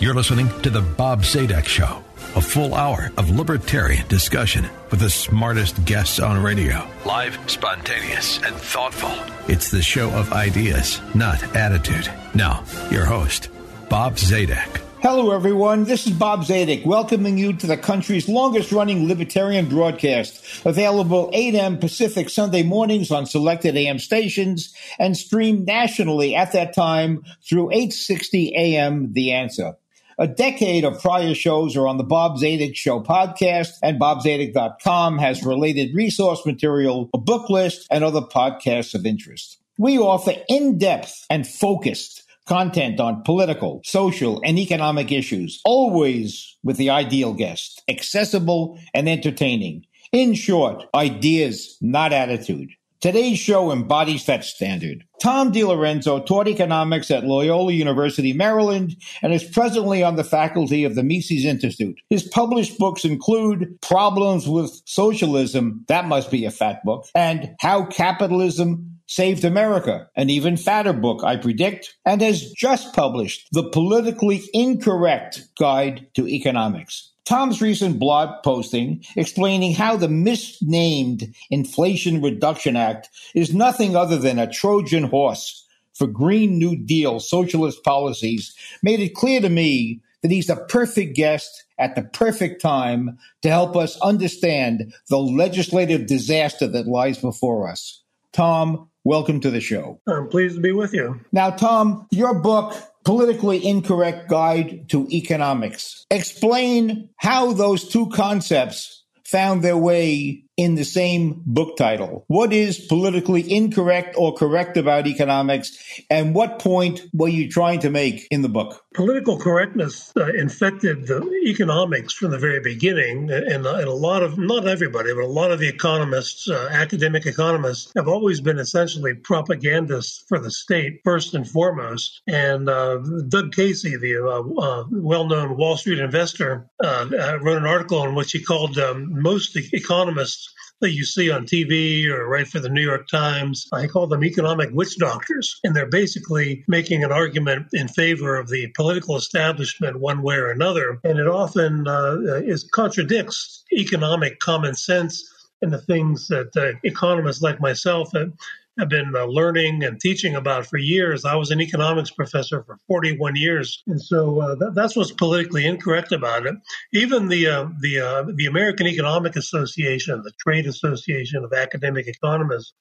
You're listening to The Bob Zadek Show, a full hour of libertarian discussion with the smartest guests on radio. Live, spontaneous, and thoughtful. It's the show of ideas, not attitude. Now, your host, Bob Zadek. Hello, everyone. This is Bob Zadek, welcoming you to the country's longest running libertarian broadcast, available 8 a.m. Pacific Sunday mornings on selected AM stations and streamed nationally at that time through 860 AM The Answer. A decade of prior shows are on the Bob Zadek Show podcast, and BobZadek.com has related resource material, a book list, and other podcasts of interest. We offer in depth and focused content on political, social, and economic issues, always with the ideal guest, accessible and entertaining. In short, ideas, not attitude. Today's show embodies that standard. Tom DiLorenzo taught economics at Loyola University, Maryland, and is presently on the faculty of the Mises Institute. His published books include Problems with Socialism, that must be a fat book, and How Capitalism Saved America, an even fatter book, I predict, and has just published The Politically Incorrect Guide to Economics. Tom's recent blog posting explaining how the misnamed Inflation Reduction Act is nothing other than a Trojan horse for Green New Deal socialist policies made it clear to me that he's the perfect guest at the perfect time to help us understand the legislative disaster that lies before us. Tom, welcome to the show. I'm pleased to be with you. Now, Tom, your book, Politically Incorrect Guide to Economics. Explain how those two concepts found their way in the same book title. What is politically incorrect or correct about economics, and what point were you trying to make in the book? Political correctness uh, infected the economics from the very beginning, and, uh, and, a lot of, not everybody, but a lot of the economists, uh, academic economists, have always been essentially propagandists for the state, first and foremost. And uh, Doug Casey, the uh, uh, well known Wall Street investor, wrote an article in which he called um, most economists that you see on TV or write for the New York Times. I call them economic witch doctors. And they're basically making an argument in favor of the political establishment one way or another. And it often uh, is contradicts economic common sense and the things that uh, economists like myself have, have been uh, learning and teaching about for years. I was an economics professor for 41 years, and so uh, that, that's what's politically incorrect about it. Even the uh, the uh, the American Economic Association, the trade association of academic economists,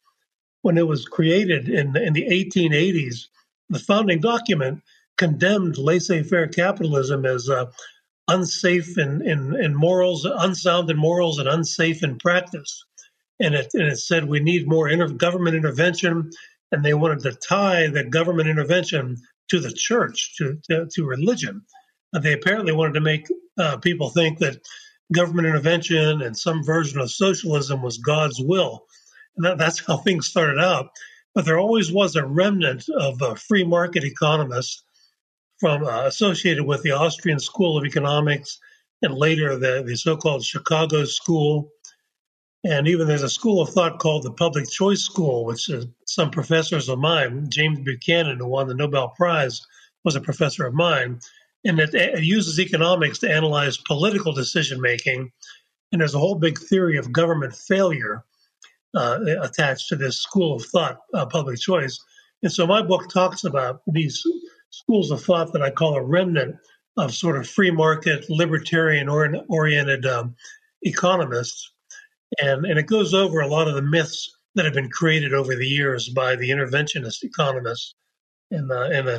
when it was created in in the 1880s, the founding document condemned laissez-faire capitalism as uh, unsafe in, in, in morals, unsound in morals, and unsafe in practice and it, and it said we need more inter- government intervention, and they wanted to tie the government intervention to the church, to to, to religion. And they apparently wanted to make uh, people think that government intervention and some version of socialism was God's will, and that, that's how things started out. But there always was a remnant of uh, free market economists from uh, associated with the Austrian School of Economics and later the, the so-called Chicago School and even there's a school of thought called the Public Choice School, which some professors of mine, James Buchanan, who won the Nobel Prize, was a professor of mine. And it, it uses economics to analyze political decision making. And there's a whole big theory of government failure uh, attached to this school of thought, uh, public choice. And so my book talks about these schools of thought that I call a remnant of sort of free market, libertarian oriented um, economists and, and it goes over a lot of the myths that have been created over the years by the interventionist economists. And,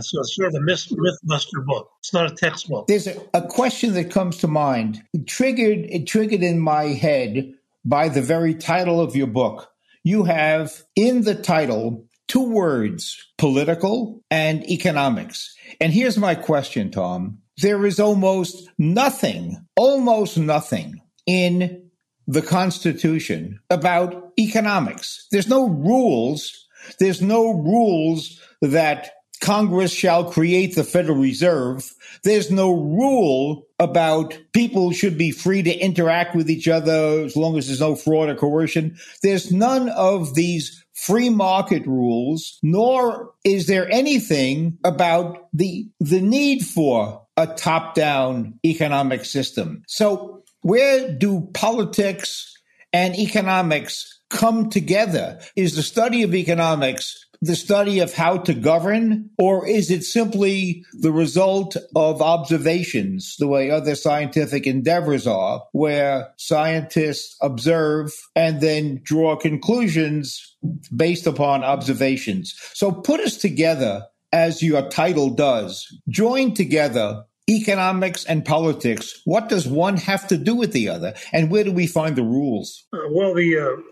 so it's sort of a myth, mythbuster book. It's not a textbook. There's a, a question that comes to mind. Triggered, it triggered in my head by the very title of your book. You have in the title two words political and economics. And here's my question, Tom. There is almost nothing, almost nothing in the Constitution about economics. There's no rules. There's no rules that Congress shall create the Federal Reserve. There's no rule about people should be free to interact with each other as long as there's no fraud or coercion. There's none of these free market rules, nor is there anything about the, the need for a top down economic system. So where do politics and economics come together? Is the study of economics the study of how to govern, or is it simply the result of observations, the way other scientific endeavors are, where scientists observe and then draw conclusions based upon observations? So put us together as your title does. Join together economics and politics. What does one have to do with the other, and where do we find the rules? Uh, well, the uh,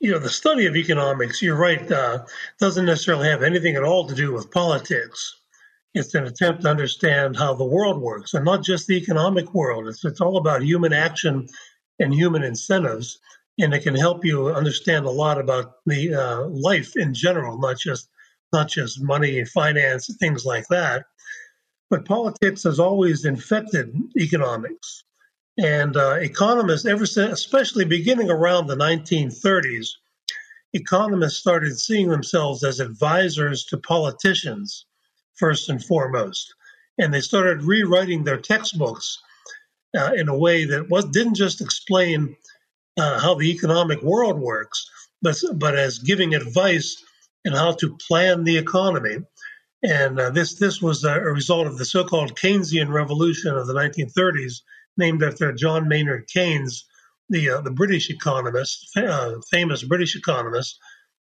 you know, the study of economics, you're right, uh, doesn't necessarily have anything at all to do with politics. It's an attempt to understand how the world works, and not just the economic world. It's, it's all about human action and human incentives, and it can help you understand a lot about the uh, life in general, not just not just money, finance, things like that. But politics has always infected economics. And uh, economists, ever since, especially beginning around the 1930s, economists started seeing themselves as advisors to politicians, first and foremost. And they started rewriting their textbooks uh, in a way that was didn't just explain uh, how the economic world works, but but as giving advice in how to plan the economy. And uh, this this was a result of the so-called Keynesian revolution of the 1930s named after John Maynard Keynes, the uh, the British economist, uh, famous British economist.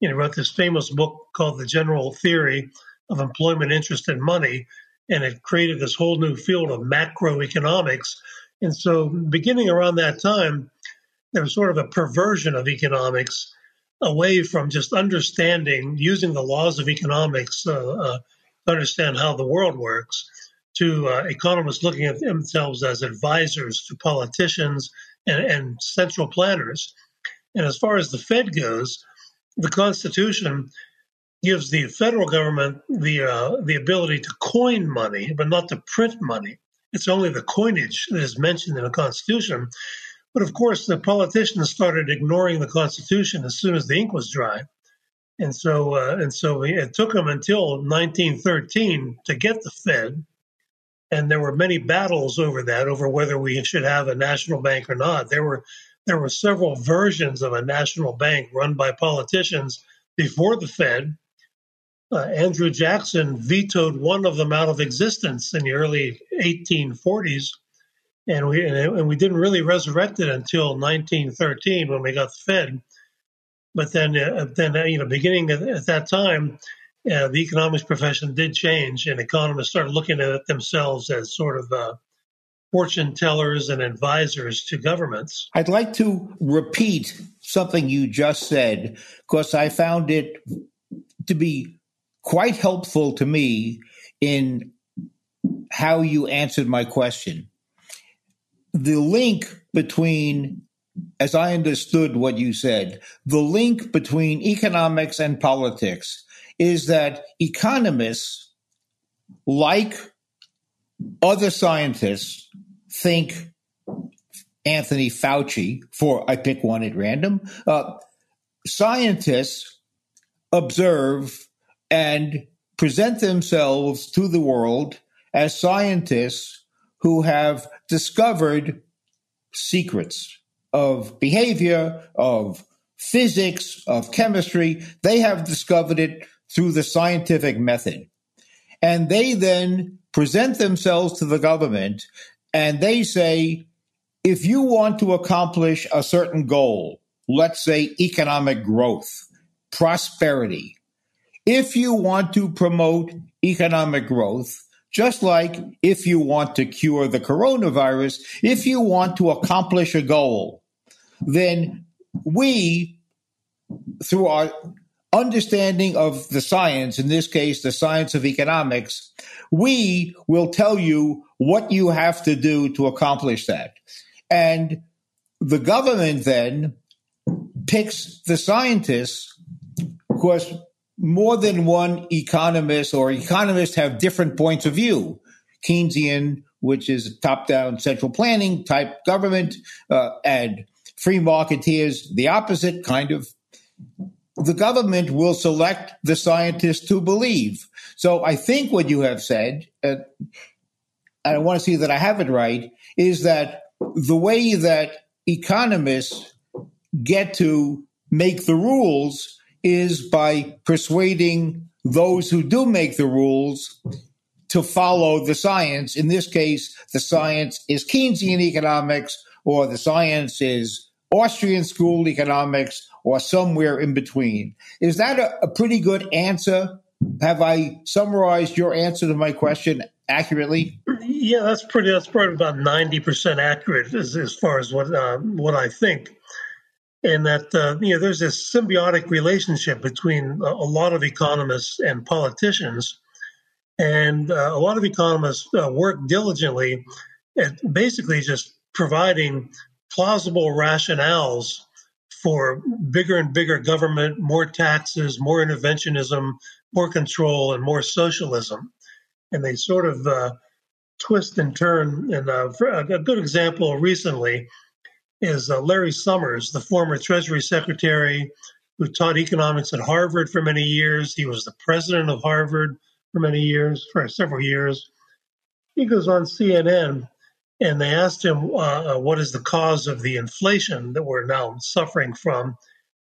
You know, wrote this famous book called The General Theory of Employment, Interest, and Money, and it created this whole new field of macroeconomics. And so, beginning around that time, there was sort of a perversion of economics away from just understanding, using the laws of economics uh, uh, to understand how the world works, to uh, economists looking at themselves as advisors to politicians and, and, central planners. And as far as the Fed goes, the Constitution gives the federal government the uh, the ability to coin money, but not to print money. It's only the coinage that is mentioned in the Constitution. But of course, the politicians started ignoring the Constitution as soon as the ink was dry. And so, uh, and so it took them until 1913 to get the Fed, and there were many battles over that, over whether we should have a national bank or not. There were there were several versions of a national bank run by politicians before the Fed. Uh, Andrew Jackson vetoed one of them out of existence in the early 1840s, and we and we didn't really resurrect it until 1913 when we got the Fed. But then, uh, then uh, you know, beginning at, at that time, uh, the economics profession did change, and economists started looking at themselves as sort of uh, fortune tellers and advisors to governments. I'd like to repeat something you just said because I found it to be quite helpful to me in how you answered my question. The link between as I understood what you said, the link between economics and politics is that economists, like other scientists, think Anthony Fauci, for I pick one at random, uh, scientists observe and present themselves to the world as scientists who have discovered secrets of behavior, of physics, of chemistry. They have discovered it through the scientific method. And they then present themselves to the government and they say, if you want to accomplish a certain goal, let's say economic growth, prosperity, if you want to promote economic growth, just like if you want to cure the coronavirus, if you want to accomplish a goal, then we, through our understanding of the science, in this case, the science of economics, we will tell you what you have to do to accomplish that. And the government then picks the scientists, of course, more than one economist or economists have different points of view. Keynesian, which is top down central planning type government, uh, and free marketeers, the opposite kind of. The government will select the scientists to believe. So I think what you have said, uh, I want to see that I have it right, is that the way that economists get to make the rules is by persuading those who do make the rules to follow the science. In this case, the science is Keynesian economics, or the science is Austrian school economics, or somewhere in between. Is that a, a pretty good answer? Have I summarized your answer to my question accurately? Yeah, that's pretty. That's probably about ninety percent accurate as, as far as what uh, what I think and that uh, you know there's this symbiotic relationship between a, a lot of economists and politicians, and uh, a lot of economists uh, work diligently at basically just providing plausible rationales for bigger and bigger government, more taxes, more interventionism, more control, and more socialism, and they sort of uh, twist and turn. And uh, a good example recently is uh, Larry Summers, the former Treasury Secretary who taught economics at Harvard for many years. He was the president of Harvard for many years, for several years. He goes on CNN and they asked him, uh, uh, What is the cause of the inflation that we're now suffering from?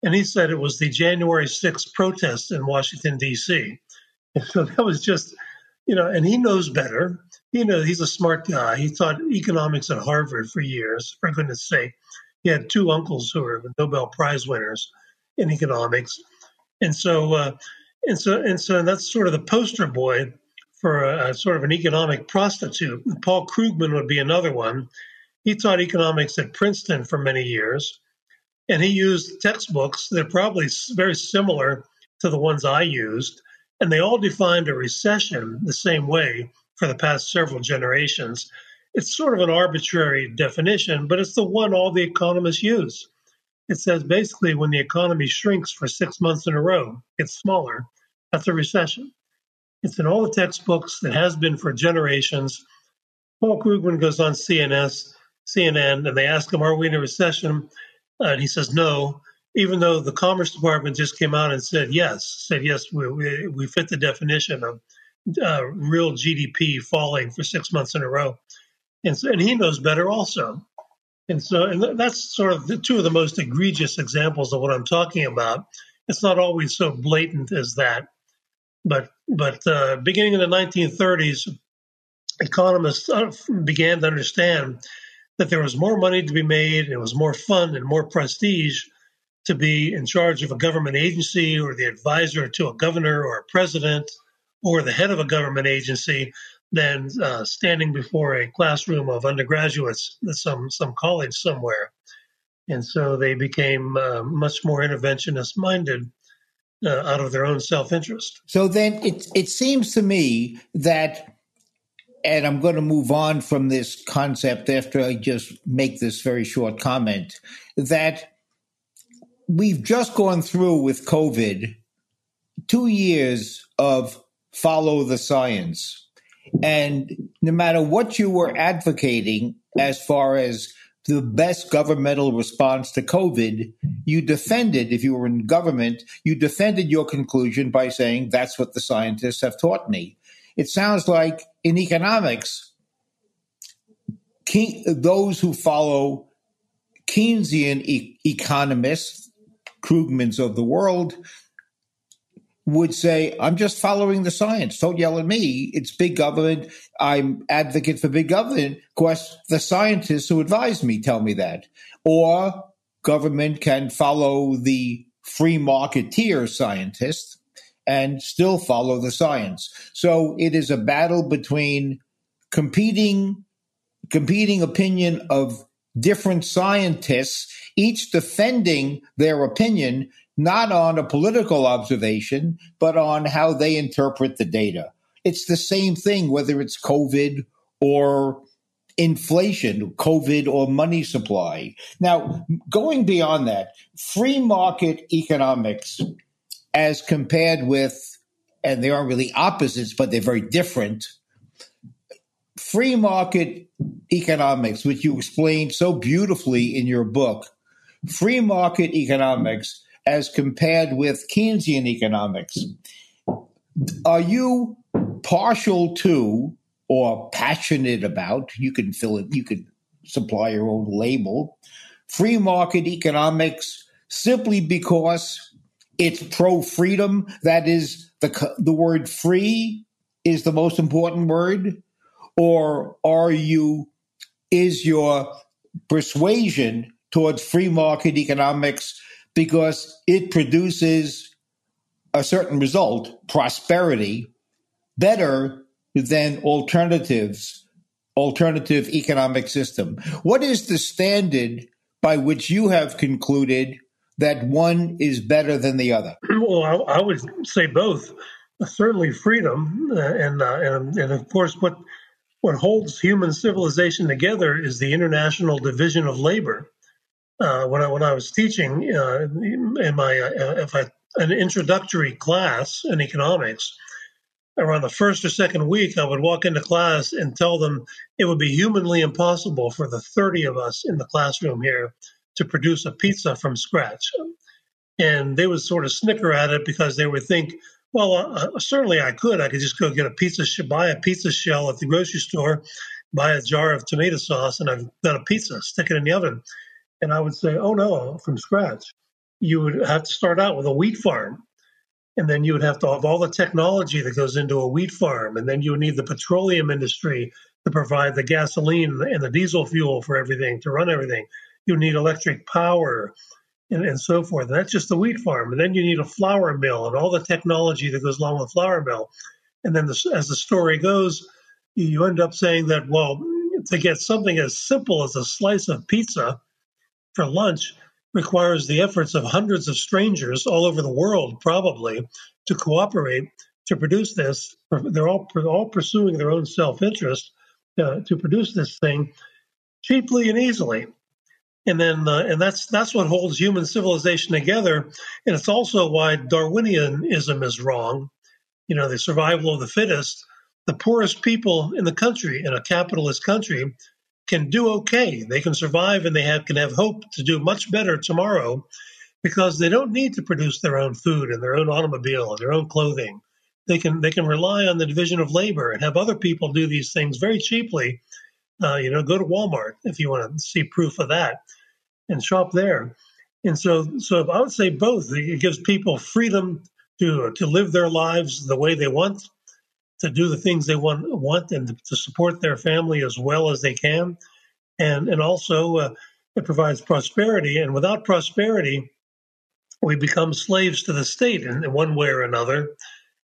And he said it was the January 6th protests in Washington, D.C. And so that was just, you know, and he knows better. You know, he's a smart guy. He taught economics at Harvard for years, for goodness sake. He had two uncles who were Nobel Prize winners in economics, and so uh, and so and so that's sort of the poster boy for a, a sort of an economic prostitute. Paul Krugman would be another one. He taught economics at Princeton for many years, and he used textbooks that are probably very similar to the ones I used, and they all defined a recession the same way for the past several generations. It's sort of an arbitrary definition, but it's the one all the economists use. It says basically when the economy shrinks for six months in a row, it's smaller. That's a recession. It's in all the textbooks. It has been for generations. Paul Krugman goes on CNS, CNN, and they ask him, "Are we in a recession?" And he says, "No." Even though the Commerce Department just came out and said yes, said yes, we, we, we fit the definition of uh, real GDP falling for six months in a row and so, and he knows better also. And so, and that's sort of the, two of the most egregious examples of what I'm talking about. It's not always so blatant as that, but but uh, beginning in the 1930s, economists uh, began to understand that there was more money to be made, it was more fun and more prestige to be in charge of a government agency or the advisor to a governor or a president or the head of a government agency than uh, standing before a classroom of undergraduates at some some college somewhere. And so they became uh, much more interventionist minded uh, out of their own self interest. So then it it seems to me that. And I'm going to move on from this concept after I just make this very short comment that we've just gone through with COVID two years of follow the science and no matter what you were advocating as far as the best governmental response to COVID, you defended, if you were in government, you defended your conclusion by saying, that's what the scientists have taught me. It sounds like in economics, those who follow Keynesian e- economists, Krugmans of the world, would say, I'm just following the science. Don't yell at me. It's big government. I'm advocate for big government. Of course, the scientists who advise me tell me that. Or government can follow the free marketeer scientist and still follow the science. So it is a battle between competing competing opinion of different scientists, each defending their opinion not on a political observation, but on how they interpret the data. It's the same thing, whether it's COVID or inflation, COVID or money supply. Now, going beyond that, free market economics, as compared with, and they aren't really opposites, but they're very different. Free market economics, which you explained so beautifully in your book, free market economics as compared with Keynesian economics. Are you partial to or passionate about, you can fill it, you can supply your own label, free market economics simply because it's pro freedom. That is the, the word free is the most important word. Or are you, is your persuasion towards free market economics because it produces a certain result, prosperity, better than alternatives, alternative economic system. What is the standard by which you have concluded that one is better than the other? Well, I, I would say both. Certainly, freedom, uh, and, uh, and and of course, what what holds human civilization together is the international division of labor. Uh, when I when I was teaching uh, in my uh, if I, an introductory class in economics, around the first or second week, I would walk into class and tell them it would be humanly impossible for the 30 of us in the classroom here to produce a pizza from scratch. And they would sort of snicker at it because they would think, well, uh, uh certainly I could. I could just go get a pizza, buy a pizza shell at the grocery store, buy a jar of tomato sauce, and I've got a pizza, stick it in the oven. And I would say, oh no, from scratch. You would have to start out with a wheat farm and then you would have to have all the technology that goes into a wheat farm, and then you would need the petroleum industry to provide the gasoline and the diesel fuel for everything to run everything. You need electric power and, and so forth. And that's just the wheat farm. And then you need a flour mill and all the technology that goes along with flour mill. And then the, as the story goes, you end up saying that, well, to get something as simple as a slice of pizza for lunch, requires the efforts of hundreds of strangers all over the world, probably, to cooperate to produce this. They're all all pursuing their own self interest uh, to produce this thing cheaply and easily. And then, uh, and that's that's what holds human civilization together. And it's also why Darwinianism is wrong. You know, the survival of the fittest. The poorest people in the country, in a capitalist country, can do okay. They can survive and they have, can have hope to do much better tomorrow because they don't need to produce their own food and their own automobile and their own clothing. They can they can rely on the division of labor and have other people do these things very cheaply. Uh, you know, go to Walmart if you want to see proof of that, and shop there. And so, so I would say both. It gives people freedom to to live their lives the way they want, to do the things they want, want and to support their family as well as they can. And, and also, uh, it provides prosperity. And without prosperity, we become slaves to the state in, in one way or another.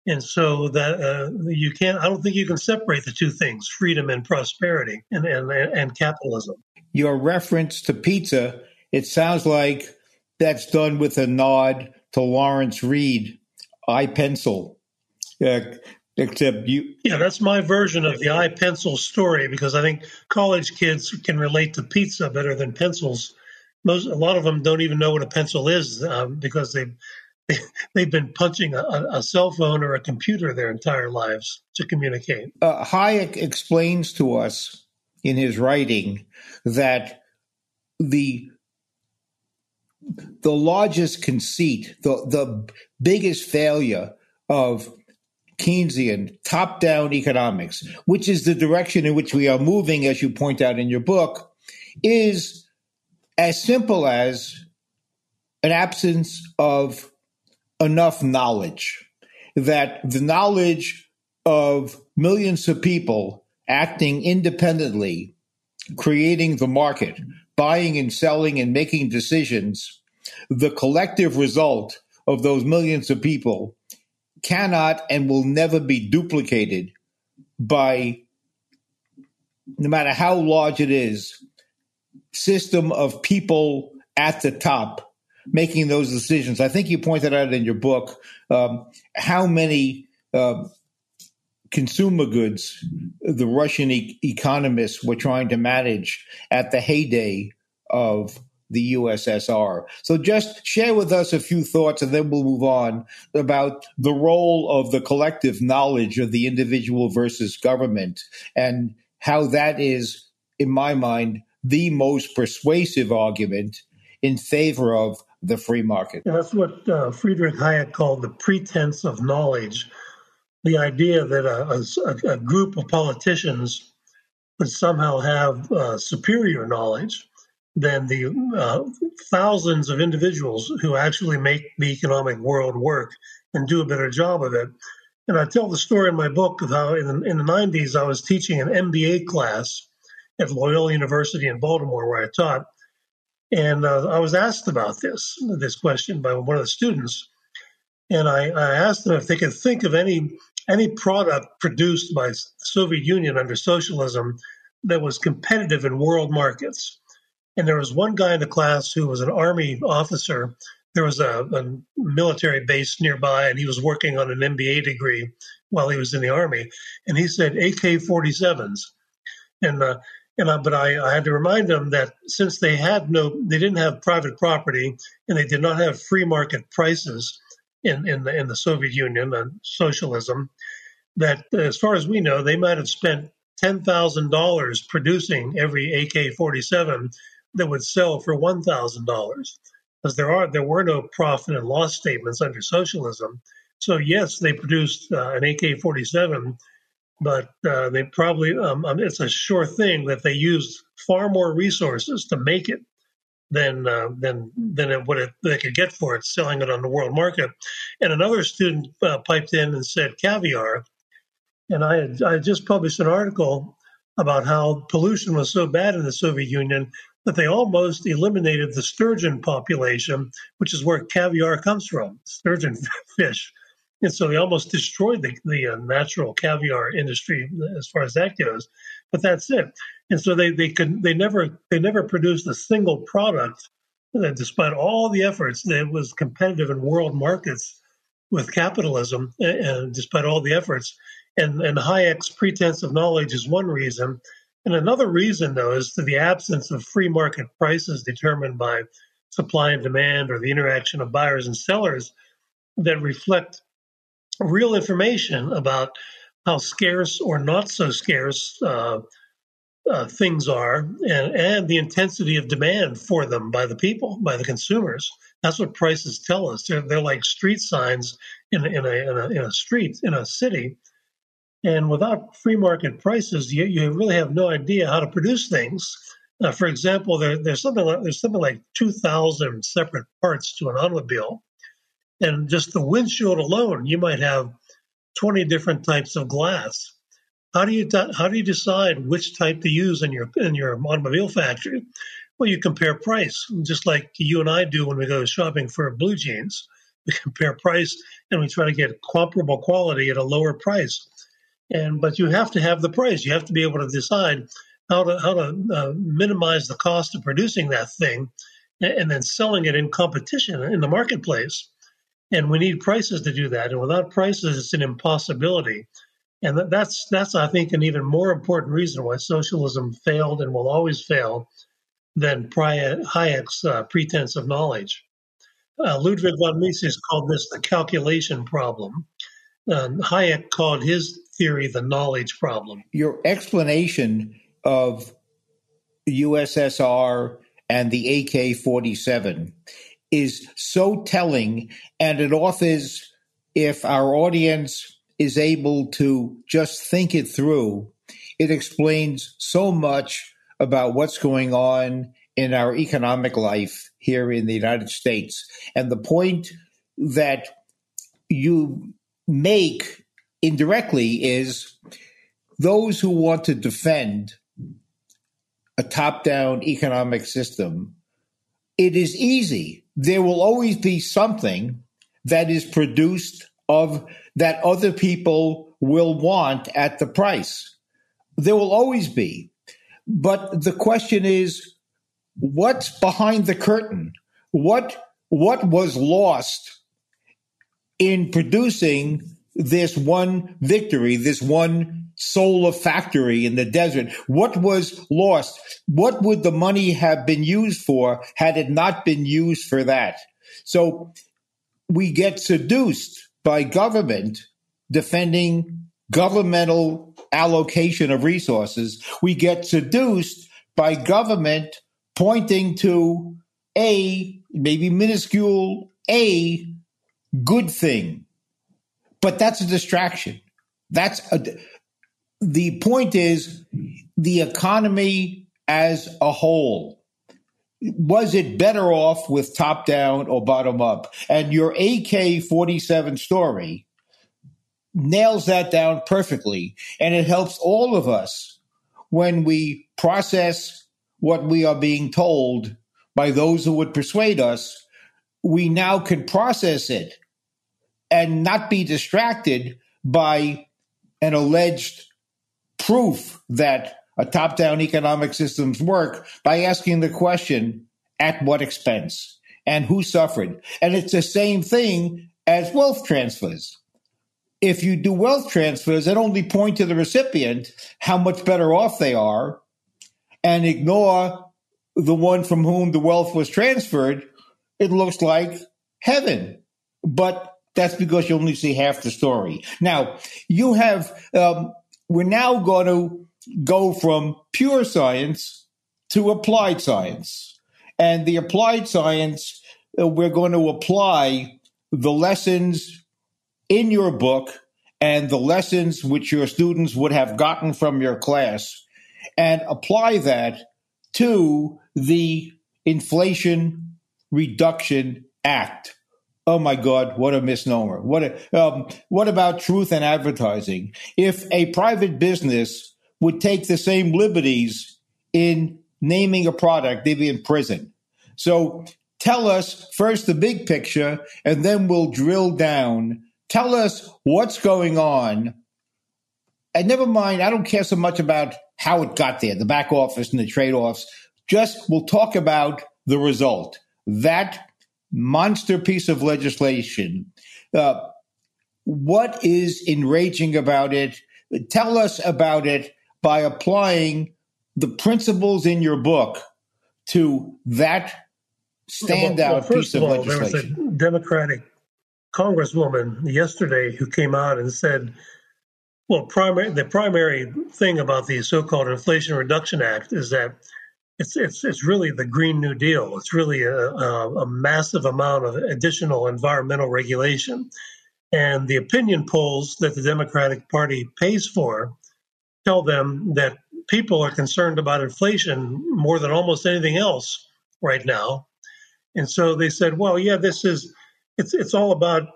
And so that uh, you can't, I don't think you can separate the two things, freedom and prosperity and, and, and capitalism. Your reference to pizza, it sounds like that's done with a nod to Lawrence Reed, I pencil. Uh, Except you. Yeah, that's my version of the I pencil story because I think college kids can relate to pizza better than pencils. Most, a lot of them don't even know what a pencil is um, because they've they've been punching a, a, cell phone or a computer their entire lives to communicate. Uh, Hayek explains to us in his writing that the the largest conceit, the the biggest failure of Keynesian top down economics, which is the direction in which we are moving, as you point out in your book, is as simple as an absence of enough knowledge. That the knowledge of millions of people acting independently, creating the market, buying and selling and making decisions, the collective result of those millions of people cannot and will never be duplicated by no matter how large it is system of people at the top making those decisions. I think you pointed out in your book um, how many uh, consumer goods the Russian e- economists were trying to manage at the heyday of the USSR. So just share with us a few thoughts and then we'll move on about the role of the collective knowledge of the individual versus government and how that is, in my mind, the most persuasive argument in favor of the free market. And that's what uh, Friedrich Hayek called the pretense of knowledge. The idea that a, a, a group of politicians would somehow have uh, superior knowledge than the uh, thousands of individuals who actually make the economic world work and do a better job of it. And I tell the story in my book of how in the, in the 90s I was teaching an MBA class at Loyola University in Baltimore, where I taught. And uh, I was asked about this, this question by one of the students. And I, I asked them if they could think of any any product produced by the Soviet Union under socialism that was competitive in world markets. And there was one guy in the class who was an army officer. There was a, a military base nearby, and he was working on an MBA degree while he was in the army. And he said AK 47s. And uh, and uh, but I, I, had to remind them that since they had no, they didn't have private property, and they did not have free market prices in in the in the Soviet Union and socialism, that as far as we know, they might have spent ten thousand dollars producing every AK forty seven that would sell for one thousand dollars, because there are there were no profit and loss statements under socialism. So yes, they produced uh, an AK-47, but uh, they probably um, um, it's a sure thing that they used far more resources to make it than uh, than than it, what it, they could get for it selling it on the world market. And another student uh, piped in and said caviar, and I had, I had just published an article about how pollution was so bad in the Soviet Union that they almost eliminated the sturgeon population, which is where caviar comes from, sturgeon fish. And so they almost destroyed the, the uh, natural caviar industry as far as that goes. But that's it. And so they, they could they never they never produced a single product that, despite all the efforts, that was competitive in world markets with capitalism, and despite all the efforts. And, and Hayek's pretense of knowledge is one reason. And another reason, though, is to the absence of free market prices determined by supply and demand or the interaction of buyers and sellers that reflect real information about how scarce or not so scarce uh, uh, things are and, and the intensity of demand for them by the people, by the consumers. That's what prices tell us. They're, they're like street signs in, in, a, in, a, in a street, in a city and without free market prices, you, you really have no idea how to produce things. Uh, for example, there, there's something like, there's something like 2,000 separate parts to an automobile, and just the windshield alone, you might have 20 different types of glass. How do you how do you decide which type to use in your in your automobile factory? Well, you compare price, just like you and I do when we go shopping for blue jeans. We compare price and we try to get comparable quality at a lower price and but you have to have the price. You have to be able to decide how to how to uh, minimize the cost of producing that thing, and then selling it in competition in the marketplace. And we need prices to do that. And without prices, it's an impossibility. And that's that's I think an even more important reason why socialism failed and will always fail than Hayek's uh, pretense of knowledge. Uh, Ludwig von Mises called this the calculation problem. Um, Hayek called his theory the knowledge problem. Your explanation of USSR and the AK 47 is so telling, and it offers, if our audience is able to just think it through, it explains so much about what's going on in our economic life here in the United States. And the point that you make indirectly is those who want to defend a top down economic system, it is easy. There will always be something that is produced of that other people will want at the price. There will always be. But the question is what's behind the curtain? What what was lost in producing this one victory, this one solar factory in the desert? What was lost? What would the money have been used for had it not been used for that? So we get seduced by government defending governmental allocation of resources. We get seduced by government pointing to a maybe minuscule a good thing but that's a distraction. That's a the point is the economy as a whole. Was it better off with top down or bottom up? And your AK47 story nails that down perfectly. And it helps all of us when we process what we are being told by those who would persuade us, we now can process it and not be distracted by an alleged proof that a top down economic systems work by asking the question at what expense and who suffered. And it's the same thing as wealth transfers. If you do wealth transfers and only point to the recipient, how much better off they are, and ignore the one from whom the wealth was transferred, it looks like heaven. But that's because you only see half the story. Now, you have, um, we're now going to go from pure science to applied science. And the applied science, uh, we're going to apply the lessons in your book and the lessons which your students would have gotten from your class and apply that to the Inflation Reduction Act. Oh my God, what a misnomer. What, a, um, what about truth and advertising? If a private business would take the same liberties in naming a product, they'd be in prison. So tell us first the big picture, and then we'll drill down. Tell us what's going on. And never mind, I don't care so much about how it got there, the back office and the trade offs. Just we'll talk about the result. That monster piece of legislation. Uh, what is enraging about it? Tell us about it by applying the principles in your book to that standout well, well, piece of, of all, legislation. There was a Democratic congresswoman yesterday who came out and said, well, primary, the primary thing about the so-called Inflation Reduction Act is that it's it's it's really the Green New Deal. It's really a, a, a massive amount of additional environmental regulation, and the opinion polls that the Democratic Party pays for tell them that people are concerned about inflation more than almost anything else right now, and so they said, well, yeah, this is it's it's all about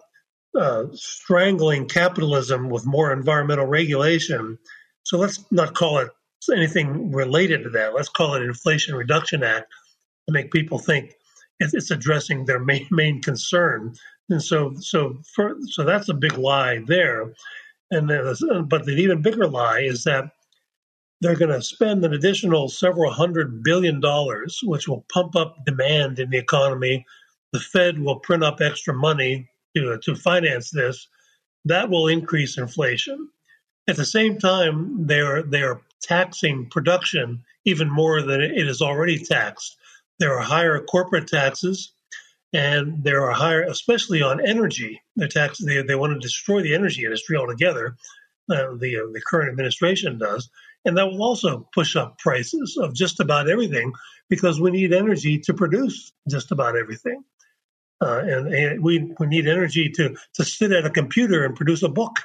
uh, strangling capitalism with more environmental regulation. So let's not call it anything related to that. Let's call it Inflation Reduction Act to make people think it's addressing their main main concern. And so, so for, so that's a big lie there. And but the even bigger lie is that they're going to spend an additional several hundred billion dollars, which will pump up demand in the economy. The Fed will print up extra money to, to finance this. That will increase inflation. At the same time, they're they're taxing production even more than it is already taxed. There are higher corporate taxes, and there are higher, especially on energy. They're tax, they, they want to destroy the energy industry altogether. Uh, the uh, the current administration does, and that will also push up prices of just about everything because we need energy to produce just about everything. Uh, and, and, we, we need energy to, to sit at a computer and produce a book,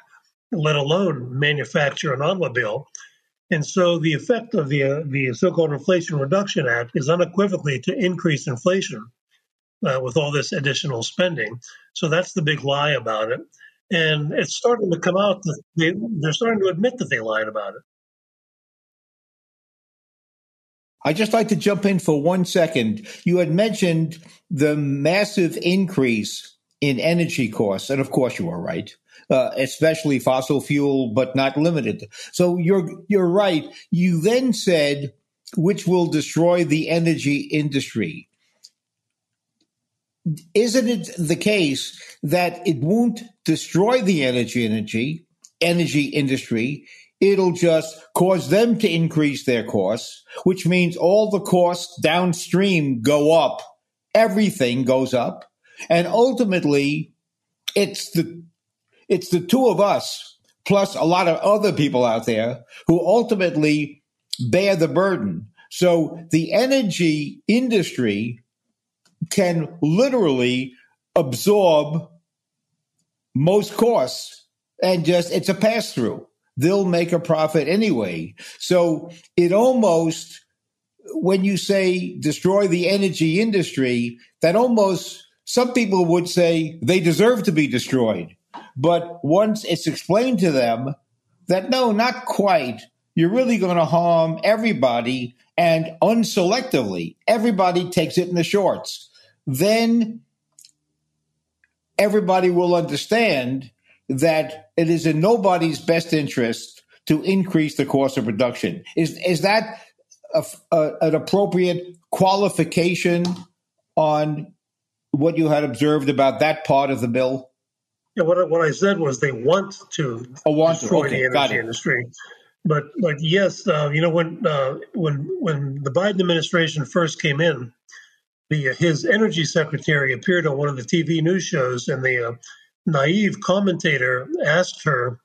let alone manufacture an automobile. And so the effect of the, uh, the so called Inflation Reduction Act is unequivocally to increase inflation uh, with all this additional spending. So that's the big lie about it. And it's starting to come out that they, they're starting to admit that they lied about it. I'd just like to jump in for one second. You had mentioned the massive increase in energy costs, and of course you are right, uh, especially fossil fuel, but not limited. So you're you're right. You then said, which will destroy the energy industry. isn't it the case that it won't destroy the energy energy energy industry? It'll just cause them to increase their costs, which means all the costs downstream go up. Everything goes up. And ultimately, it's the, it's the two of us plus a lot of other people out there who ultimately bear the burden. So the energy industry can literally absorb most costs and just it's a pass through. They'll make a profit anyway. So it almost when you say destroy the energy industry, that almost some people would say they deserve to be destroyed. But once it's explained to them that no, not quite, you're really going to harm everybody and unselectively, everybody takes it in the shorts then everybody will understand that it is in nobody's best interest to increase the cost of production. Is is that a, a, an appropriate qualification on what you had observed about that part of the bill? Yeah, what, what I said was they want to oh, want destroy to. Okay, the energy industry. But but yes, uh, you know when uh, when when the Biden administration first came in, the his energy secretary appeared on one of the TV news shows, and the uh, naive commentator asked her,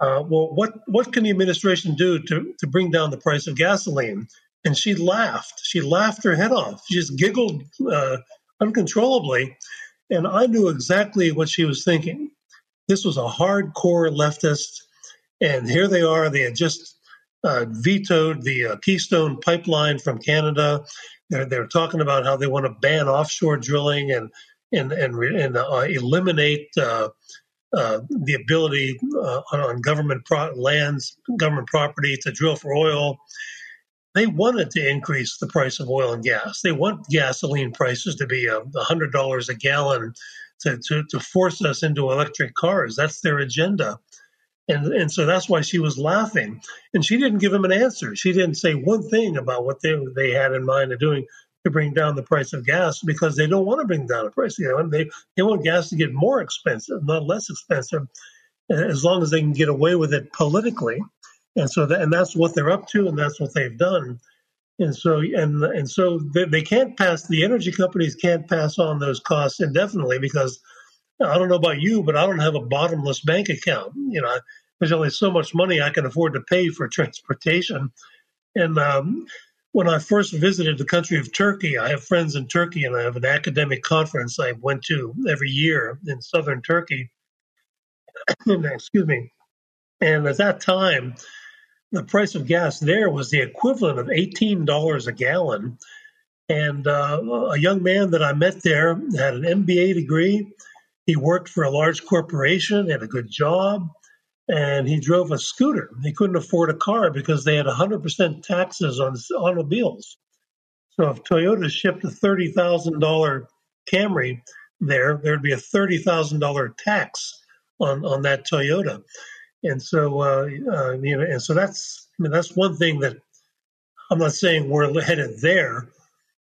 uh, "Well, what what can the administration do to to bring down the price of gasoline?" And she laughed. She laughed her head off. She just giggled uh, uncontrollably, and I knew exactly what she was thinking. This was a hardcore leftist, and here they are. They had just uh, vetoed the uh, Keystone pipeline from Canada. They're, they're talking about how they want to ban offshore drilling and and and, and uh, eliminate uh, uh, the ability uh, on government pro- lands, government property to drill for oil. They wanted to increase the price of oil and gas. They want gasoline prices to be uh, a hundred dollars a gallon to, to to force us into electric cars. That's their agenda. And, and so that's why she was laughing. And she didn't give him an answer. She didn't say one thing about what they, they had in mind of doing to bring down the price of gas because they don't want to bring down the price. You know, they, they want gas to get more expensive, not less expensive, as long as they can get away with it politically. And so that, and that's what they're up to, and that's what they've done. And so and and so they, they can't pass the energy companies can't pass on those costs indefinitely because I don't know about you, but I don't have a bottomless bank account. You know, there's only so much money I can afford to pay for transportation. And um, when I first visited the country of Turkey, I have friends in Turkey, and I have an academic conference I went to every year in southern Turkey. Excuse me. And at that time, the price of gas there was the equivalent of $18 a gallon. And uh, a young man that I met there had an MBA degree he worked for a large corporation, had a good job, and he drove a scooter. He couldn't afford a car because they had 100% taxes on automobiles. So if Toyota shipped a $30,000 Camry there, there'd be a $30,000 tax on, on that Toyota. And so, uh, uh, you know, and so that's, I mean, that's one thing that I'm not saying we're headed there,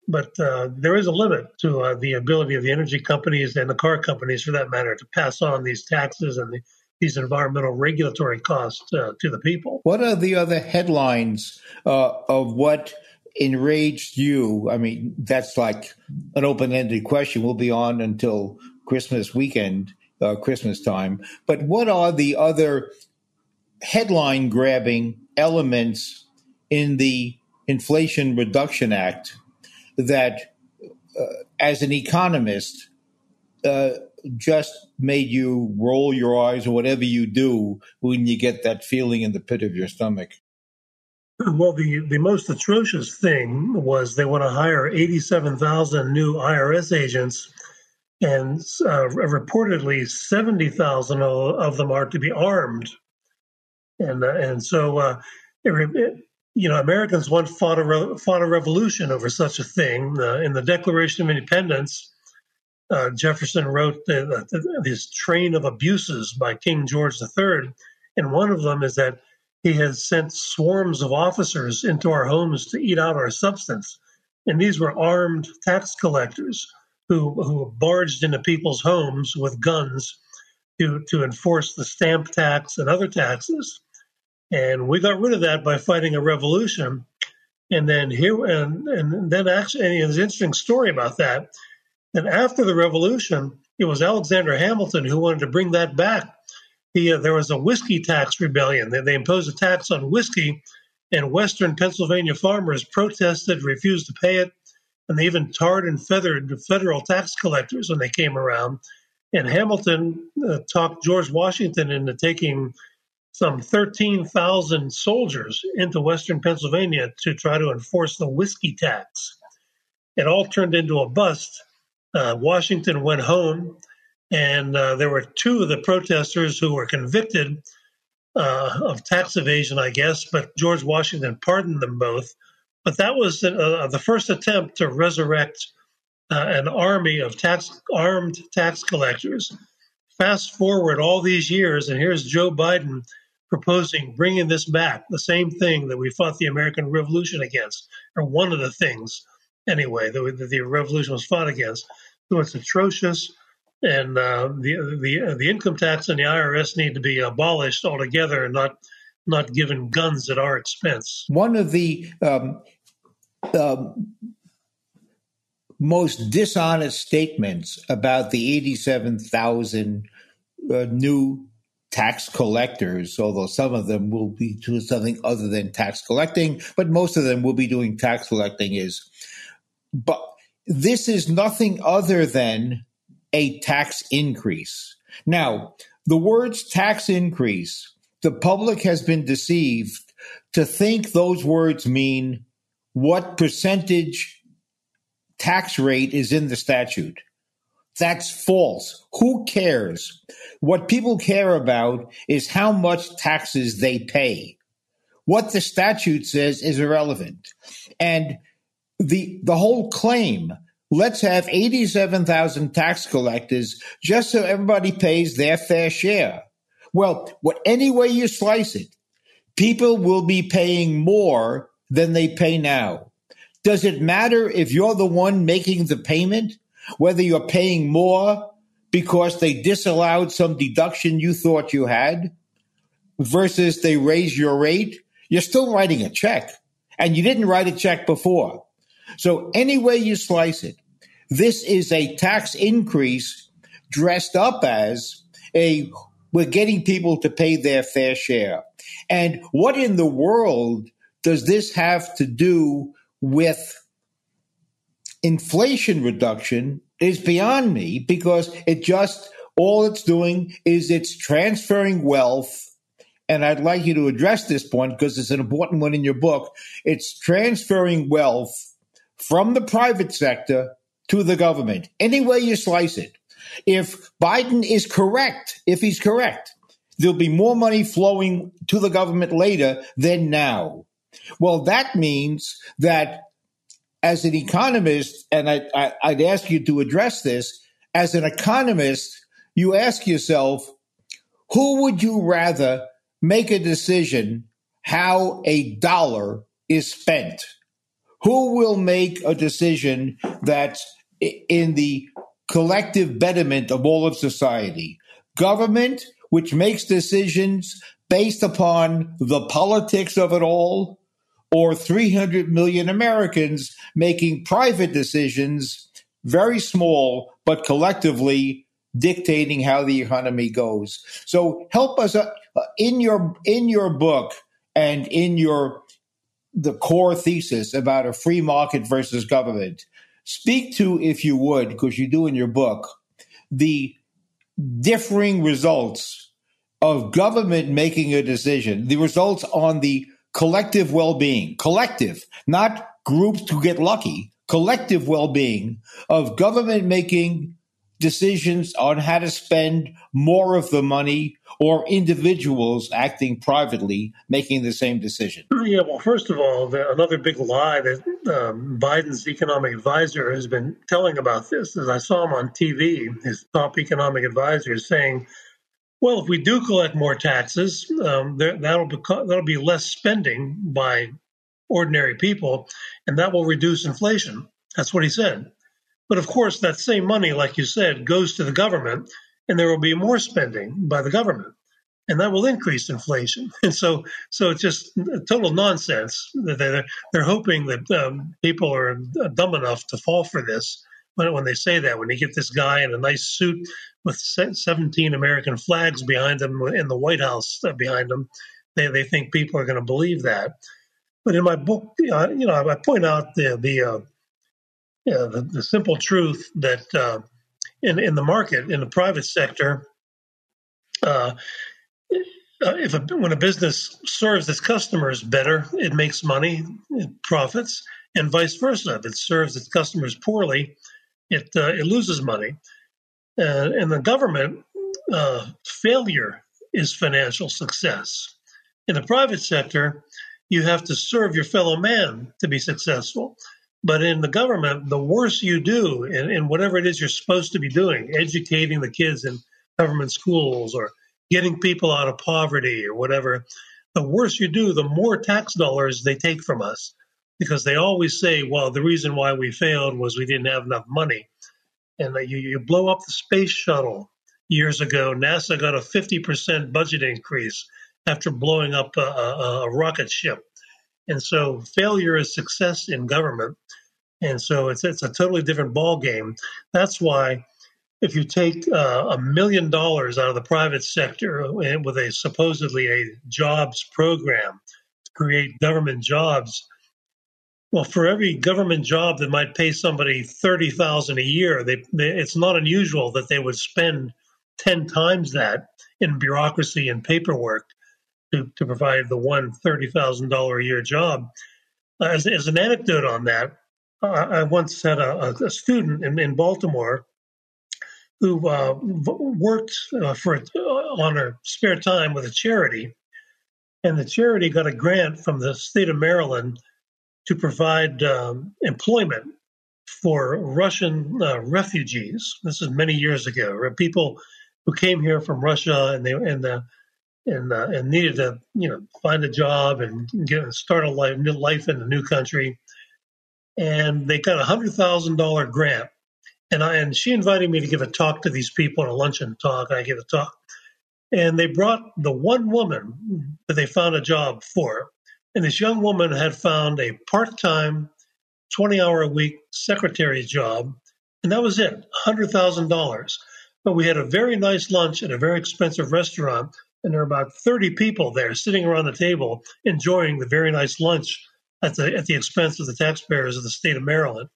but uh, there is a limit to uh, the ability of the energy companies and the car companies, for that matter, to pass on these taxes and the, these environmental regulatory costs uh, to the people. What are the other headlines uh, of what enraged you? I mean, that's like an open ended question. We'll be on until Christmas weekend, uh, Christmas time. But what are the other headline grabbing elements in the Inflation Reduction Act? that uh, as an economist uh, just made you roll your eyes or whatever you do when you get that feeling in the pit of your stomach? Well, the, the most atrocious thing was they want to hire 87,000 new IRS agents, and uh, reportedly 70,000 of them are to be armed. And, uh, and so uh, it, you know, Americans once fought a re- fought a revolution over such a thing. Uh, in the Declaration of Independence, uh, Jefferson wrote the, the, this train of abuses by King George III, and one of them is that he has sent swarms of officers into our homes to eat out our substance, and these were armed tax collectors who who barged into people's homes with guns to to enforce the stamp tax and other taxes. And we got rid of that by fighting a revolution. And then here and and then actually there's an interesting story about that. And after the revolution, it was Alexander Hamilton who wanted to bring that back. He, uh, there was a whiskey tax rebellion. They, they imposed a tax on whiskey, and Western Pennsylvania farmers protested, refused to pay it, and they even tarred and feathered the federal tax collectors when they came around. And Hamilton uh, talked George Washington into taking some 13,000 soldiers into Western Pennsylvania to try to enforce the whiskey tax. It all turned into a bust. Uh, Washington went home, and uh, there were two of the protesters who were convicted uh, of tax evasion, I guess, but George Washington pardoned them both. But that was uh, the first attempt to resurrect uh, an army of tax armed tax collectors. Fast forward all these years, and here's Joe Biden proposing bringing this back, the same thing that we fought the American Revolution against, or one of the things, anyway, that the revolution was fought against. So it's atrocious, and uh, the the the income tax and the IRS need to be abolished altogether, and not not given guns at our expense. One of the um, um, most dishonest statements about the 87,000 uh, new tax collectors, although some of them will be doing something other than tax collecting, but most of them will be doing tax collecting is, but this is nothing other than a tax increase. Now, the words tax increase, the public has been deceived to think those words mean what percentage tax rate is in the statute. That's false. Who cares? What people care about is how much taxes they pay. What the statute says is irrelevant. And the the whole claim, let's have 87,000 tax collectors just so everybody pays their fair share. Well, what any way you slice it, people will be paying more than they pay now. Does it matter if you're the one making the payment, whether you're paying more because they disallowed some deduction you thought you had versus they raise your rate? You're still writing a check and you didn't write a check before. So any way you slice it, this is a tax increase dressed up as a we're getting people to pay their fair share. And what in the world does this have to do with inflation reduction is beyond me because it just all it's doing is it's transferring wealth and I'd like you to address this point because it's an important one in your book. It's transferring wealth from the private sector to the government, any way you slice it. If Biden is correct, if he's correct, there'll be more money flowing to the government later than now. Well, that means that as an economist, and I, I, I'd ask you to address this, as an economist, you ask yourself, who would you rather make a decision how a dollar is spent? Who will make a decision that's in the collective betterment of all of society? Government, which makes decisions based upon the politics of it all, or 300 million Americans making private decisions, very small, but collectively dictating how the economy goes. So help us uh, in your in your book and in your the core thesis about a free market versus government. Speak to, if you would, because you do in your book, the differing results of government making a decision, the results on the collective well being, collective, not groups to get lucky, collective well being of government making decisions on how to spend more of the money or individuals acting privately making the same decision? Yeah, well, first of all, the, another big lie that um, Biden's economic advisor has been telling about this is I saw him on TV, his top economic advisor saying well, if we do collect more taxes, um, there, that'll be that'll be less spending by ordinary people, and that will reduce inflation. That's what he said. But of course, that same money, like you said, goes to the government, and there will be more spending by the government, and that will increase inflation. And so, so it's just total nonsense. They're they're hoping that um, people are dumb enough to fall for this when when they say that. When you get this guy in a nice suit with 17 American flags behind him in the White House uh, behind him, they they think people are going to believe that. But in my book, uh, you know, I point out the the uh, yeah, the, the, simple truth that uh, in in the market in the private sector, uh, uh, if a, when a business serves its customers better, it makes money, it profits, and vice versa. If it serves its customers poorly, it uh, it loses money. And the government uh, failure is financial success. In the private sector, you have to serve your fellow man to be successful. But in the government, the worse you do in, in whatever it is you're supposed to be doing, educating the kids in government schools or getting people out of poverty or whatever, the worse you do, the more tax dollars they take from us. Because they always say, well, the reason why we failed was we didn't have enough money. And you, you blow up the space shuttle years ago, NASA got a 50% budget increase after blowing up a, a, a rocket ship. And so failure is success in government. And so it's it's a totally different ball game. That's why if you take uh, a million dollars out of the private sector with a supposedly a jobs program to create government jobs, well, for every government job that might pay somebody thirty thousand a year, they, they, it's not unusual that they would spend ten times that in bureaucracy and paperwork to, to provide the one $30,000 a year job. Uh, as, as an anecdote on that, I once had a, a student in, in Baltimore who uh, worked uh, for uh, on her spare time with a charity, and the charity got a grant from the state of Maryland to provide um, employment for Russian uh, refugees. This is many years ago. People who came here from Russia and they and the and uh, and needed to you know find a job and get start a life new life in a new country, and they got a hundred thousand dollar grant, and I and she invited me to give a talk to these people at a luncheon talk. I gave a talk, and they brought the one woman that they found a job for, and this young woman had found a part time, twenty hour a week secretary job, and that was it, a hundred thousand dollars. But we had a very nice lunch at a very expensive restaurant and there are about 30 people there sitting around the table enjoying the very nice lunch at the at the expense of the taxpayers of the state of Maryland.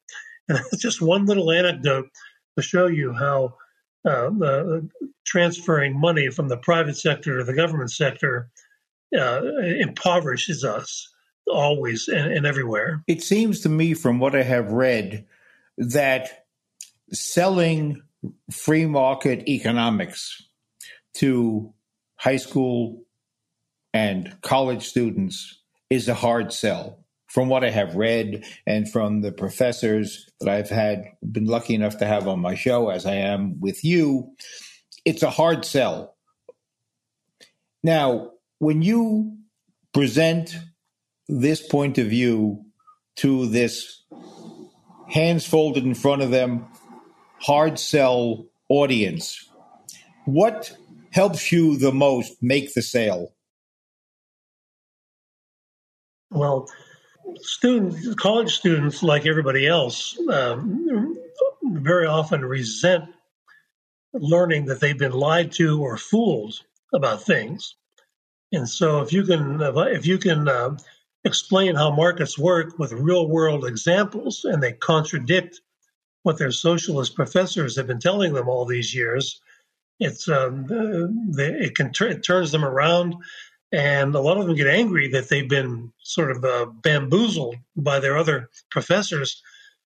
And it's just one little anecdote to show you how uh, uh, transferring money from the private sector to the government sector uh, impoverishes us always and, and everywhere. It seems to me, from what I have read, that selling free market economics to high school and college students is a hard sell. From what I have read and from the professors that I've had been lucky enough to have on my show, as I am with you, it's a hard sell. Now, when you present this point of view to this hands folded in front of them hard sell audience, what helps you the most make the sale? Well, students, college students, like everybody else, um, very often resent learning that they've been lied to or fooled about things. And so, if you can, if you can uh, explain how markets work with real world examples, and they contradict what their socialist professors have been telling them all these years, it's um, it can it turns them around, and a lot of them get angry that they've been sort of uh, bamboozled by their other professors.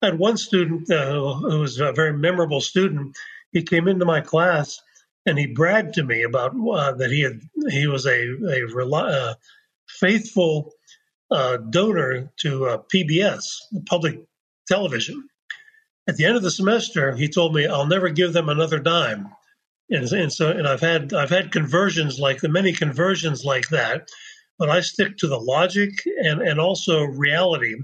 I had one student uh, who was a very memorable student. He came into my class and he bragged to me about uh, that he had he was a a uh, faithful uh, donor to uh, PBS, public television. At the end of the semester, he told me, "I'll never give them another dime." And, and so and I've had I've had conversions like the many conversions like that, but I stick to the logic and and also reality.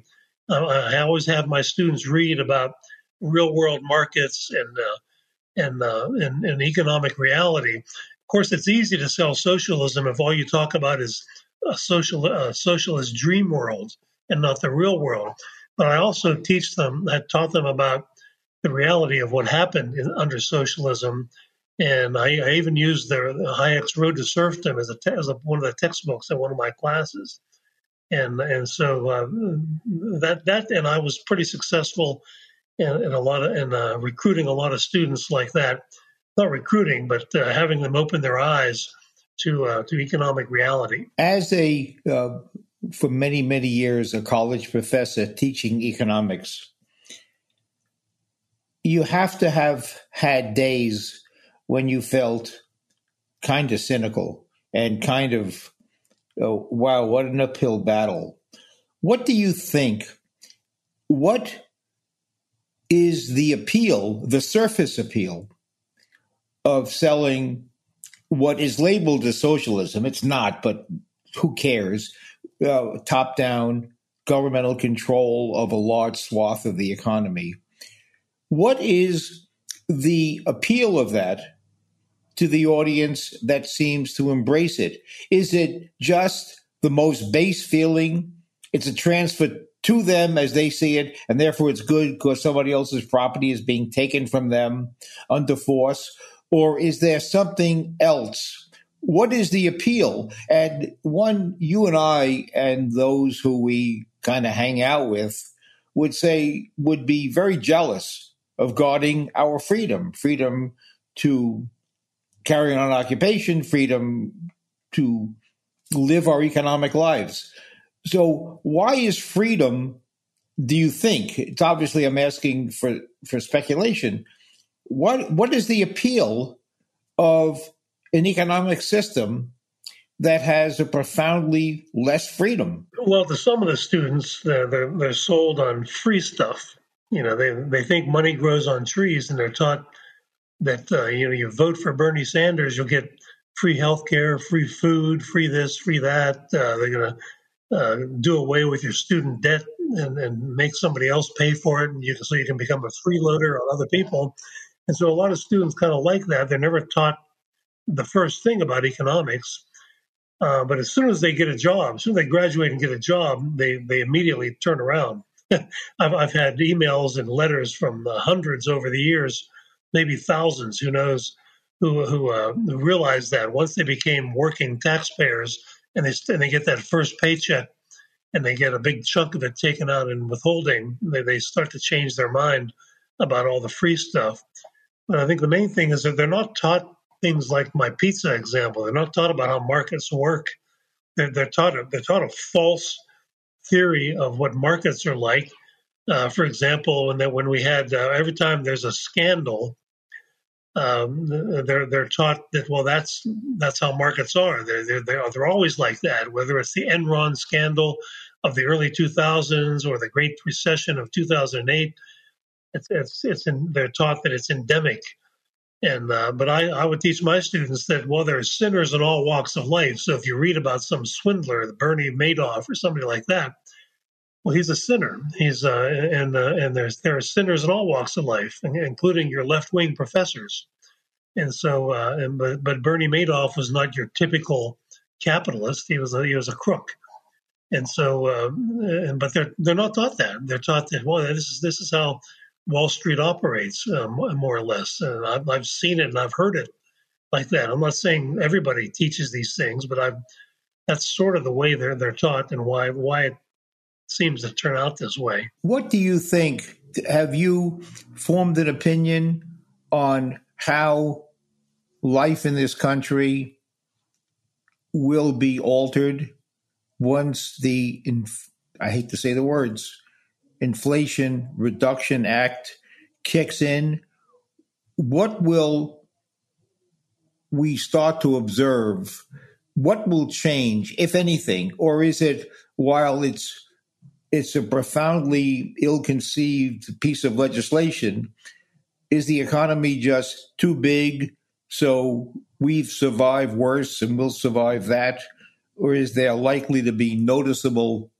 Uh, I always have my students read about real world markets and uh, and, uh, and and economic reality. Of course, it's easy to sell socialism if all you talk about is a social a socialist dream world and not the real world. But I also teach them, I taught them about the reality of what happened in, under socialism. And I, I even used their the Hayek's Road to Serfdom as, a te- as a, one of the textbooks in one of my classes. And and so uh, that that and I was pretty successful in, in a lot of in uh, recruiting a lot of students like that. Not recruiting, but uh, having them open their eyes to uh, to economic reality. As a uh, for many many years a college professor teaching economics, you have to have had days when you felt kind of cynical and kind of oh, wow what an uphill battle. What do you think? What is the appeal, the surface appeal of selling what is labeled as socialism. It's not, but who cares? Uh, top down governmental control of a large swath of the economy. What is the appeal of that to the audience that seems to embrace it? Is it just the most base feeling? It's a transfer to them as they see it, and therefore it's good because somebody else's property is being taken from them under force? Or is there something else? What is the appeal? And one, you and I, and those who we kind of hang out with, would say would be very jealous of guarding our freedom freedom to carry on occupation, freedom to live our economic lives. So, why is freedom, do you think? It's obviously I'm asking for, for speculation. What what is the appeal of an economic system that has a profoundly less freedom? Well, to some of the students, they're, they're, they're sold on free stuff. You know, they they think money grows on trees, and they're taught that uh, you know you vote for Bernie Sanders, you'll get free health care, free food, free this, free that. Uh, they're going to uh, do away with your student debt and, and, make somebody else pay for it, and you, so you can become a freeloader on other people. And so a lot of students kind of like that. They're never taught the first thing about economics. Uh, but as soon as they get a job, as soon as they graduate and get a job, they, they immediately turn around. I've, I've had emails and letters from hundreds over the years, maybe thousands, who knows, who, who, uh, realized that once they became working taxpayers and they, and they get that first paycheck and they get a big chunk of it taken out in withholding, they, they start to change their mind about all the free stuff. But I think the main thing is that they're not taught things like my pizza example. They're not taught about how markets work. They're, they're taught a, they're taught a false theory of what markets are like. Uh, for example, when that when we had uh, every time there's a scandal, um, they're they're taught that well that's that's how markets are. They're they're they're, they're always like that. Whether it's the Enron scandal of the early 2000s or the Great Recession of 2008 it's it's it's in, they're taught that it's endemic. And uh, but I, I would teach my students that well there are sinners in all walks of life. So if you read about some swindler, Bernie Madoff or somebody like that, well he's a sinner. He's uh, and uh, and there's there are sinners in all walks of life, including your left wing professors. And so, uh, and, but but Bernie Madoff was not your typical capitalist. He was a, he was a crook. And so, uh, and, but they're they're not taught that. They're taught that well, this is this is how Wall Street operates, uh, more or less. And I've, I've seen it and I've heard it like that. I'm not saying everybody teaches these things, but I've that's sort of the way they're they're taught and why why it seems to turn out this way. What do you think? Have you formed an opinion on how life in this country will be altered once the I hate to say the words Inflation Reduction Act kicks in, what will we start to observe? What will change, if anything, or is it while it's it's a profoundly ill-conceived piece of legislation? Is the economy just too big, so we've survived worse and we'll survive that, or is there likely to be noticeable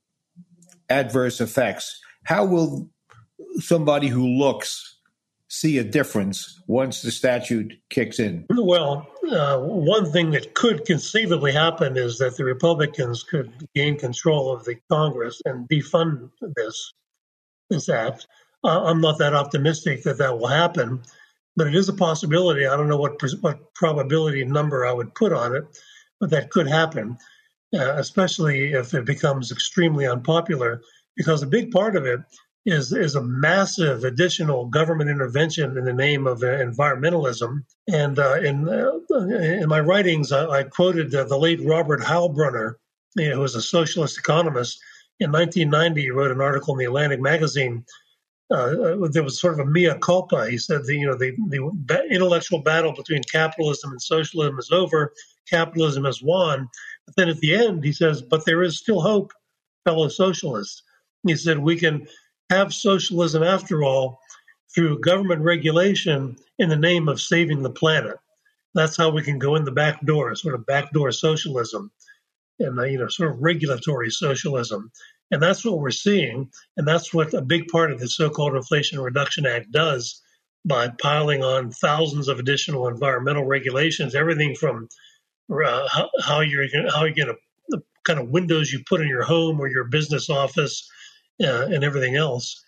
adverse effects? how will somebody who looks see a difference once the statute kicks in? Well, uh, one thing that could conceivably happen is that the Republicans could gain control of the Congress and defund this this act. Uh, I'm not that optimistic that that will happen, but it is a possibility. I don't know what what probability number I would put on it, but that could happen, uh, especially if it becomes extremely unpopular. Because a big part of it is is a massive additional government intervention in the name of uh, environmentalism. And uh, in uh, in my writings, I, I quoted the late Robert Heilbroner, you know, who was a socialist economist. In 1990, he wrote an article in the Atlantic magazine. Uh, there was sort of a mea culpa. He said, the, you know, the, the intellectual battle between capitalism and socialism is over. Capitalism has won. But then at the end, he says, but there is still hope, fellow socialists. He said, we can have socialism after all through government regulation in the name of saving the planet. That's how we can go in the back door, sort of backdoor socialism, and uh, you know, sort of regulatory socialism. And that's what we're seeing, and that's what a big part of the so-called Inflation Reduction Act does by piling on thousands of additional environmental regulations, everything from uh, how, you're how you're going to the kind of windows you put in your home or your business office uh, and everything else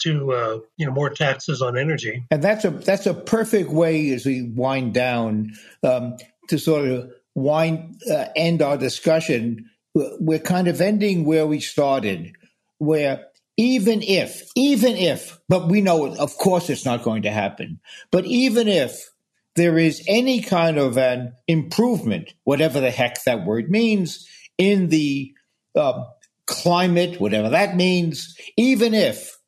to uh, you know more taxes on energy. And that's a that's a perfect way as we wind down um, to sort of wind uh, end our discussion. We're kind of ending where we started, where even if, even if, but we know, of course, it's not going to happen. But even if there is any kind of an improvement, whatever the heck that word means, in the uh, climate, whatever that means, even if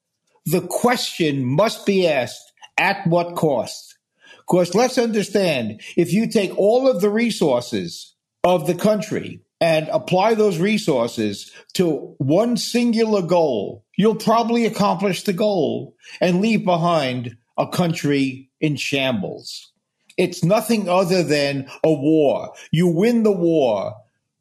the question must be asked at what cost? Because let's understand if you take all of the resources of the country and apply those resources to one singular goal, you'll probably accomplish the goal and leave behind a country in shambles. It's nothing other than a war. You win the war,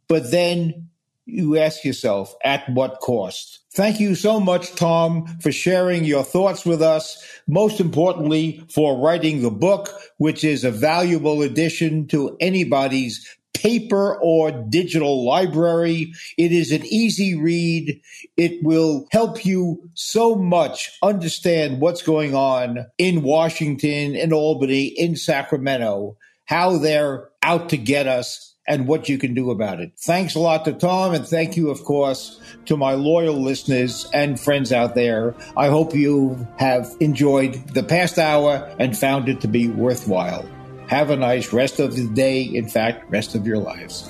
but then you ask yourself, at what cost? Thank you so much, Tom, for sharing your thoughts with us. Most importantly, for writing the book, which is a valuable addition to anybody's paper or digital library. It is an easy read. It will help you so much understand what's going on in Washington, in Albany, in Sacramento, how they're out to get us and what you can do about it. Thanks a lot to Tom, and thank you, of course, to my loyal listeners and friends out there. I hope you have enjoyed the past hour and found it to be worthwhile. Have a nice rest of the day, in fact, rest of your lives.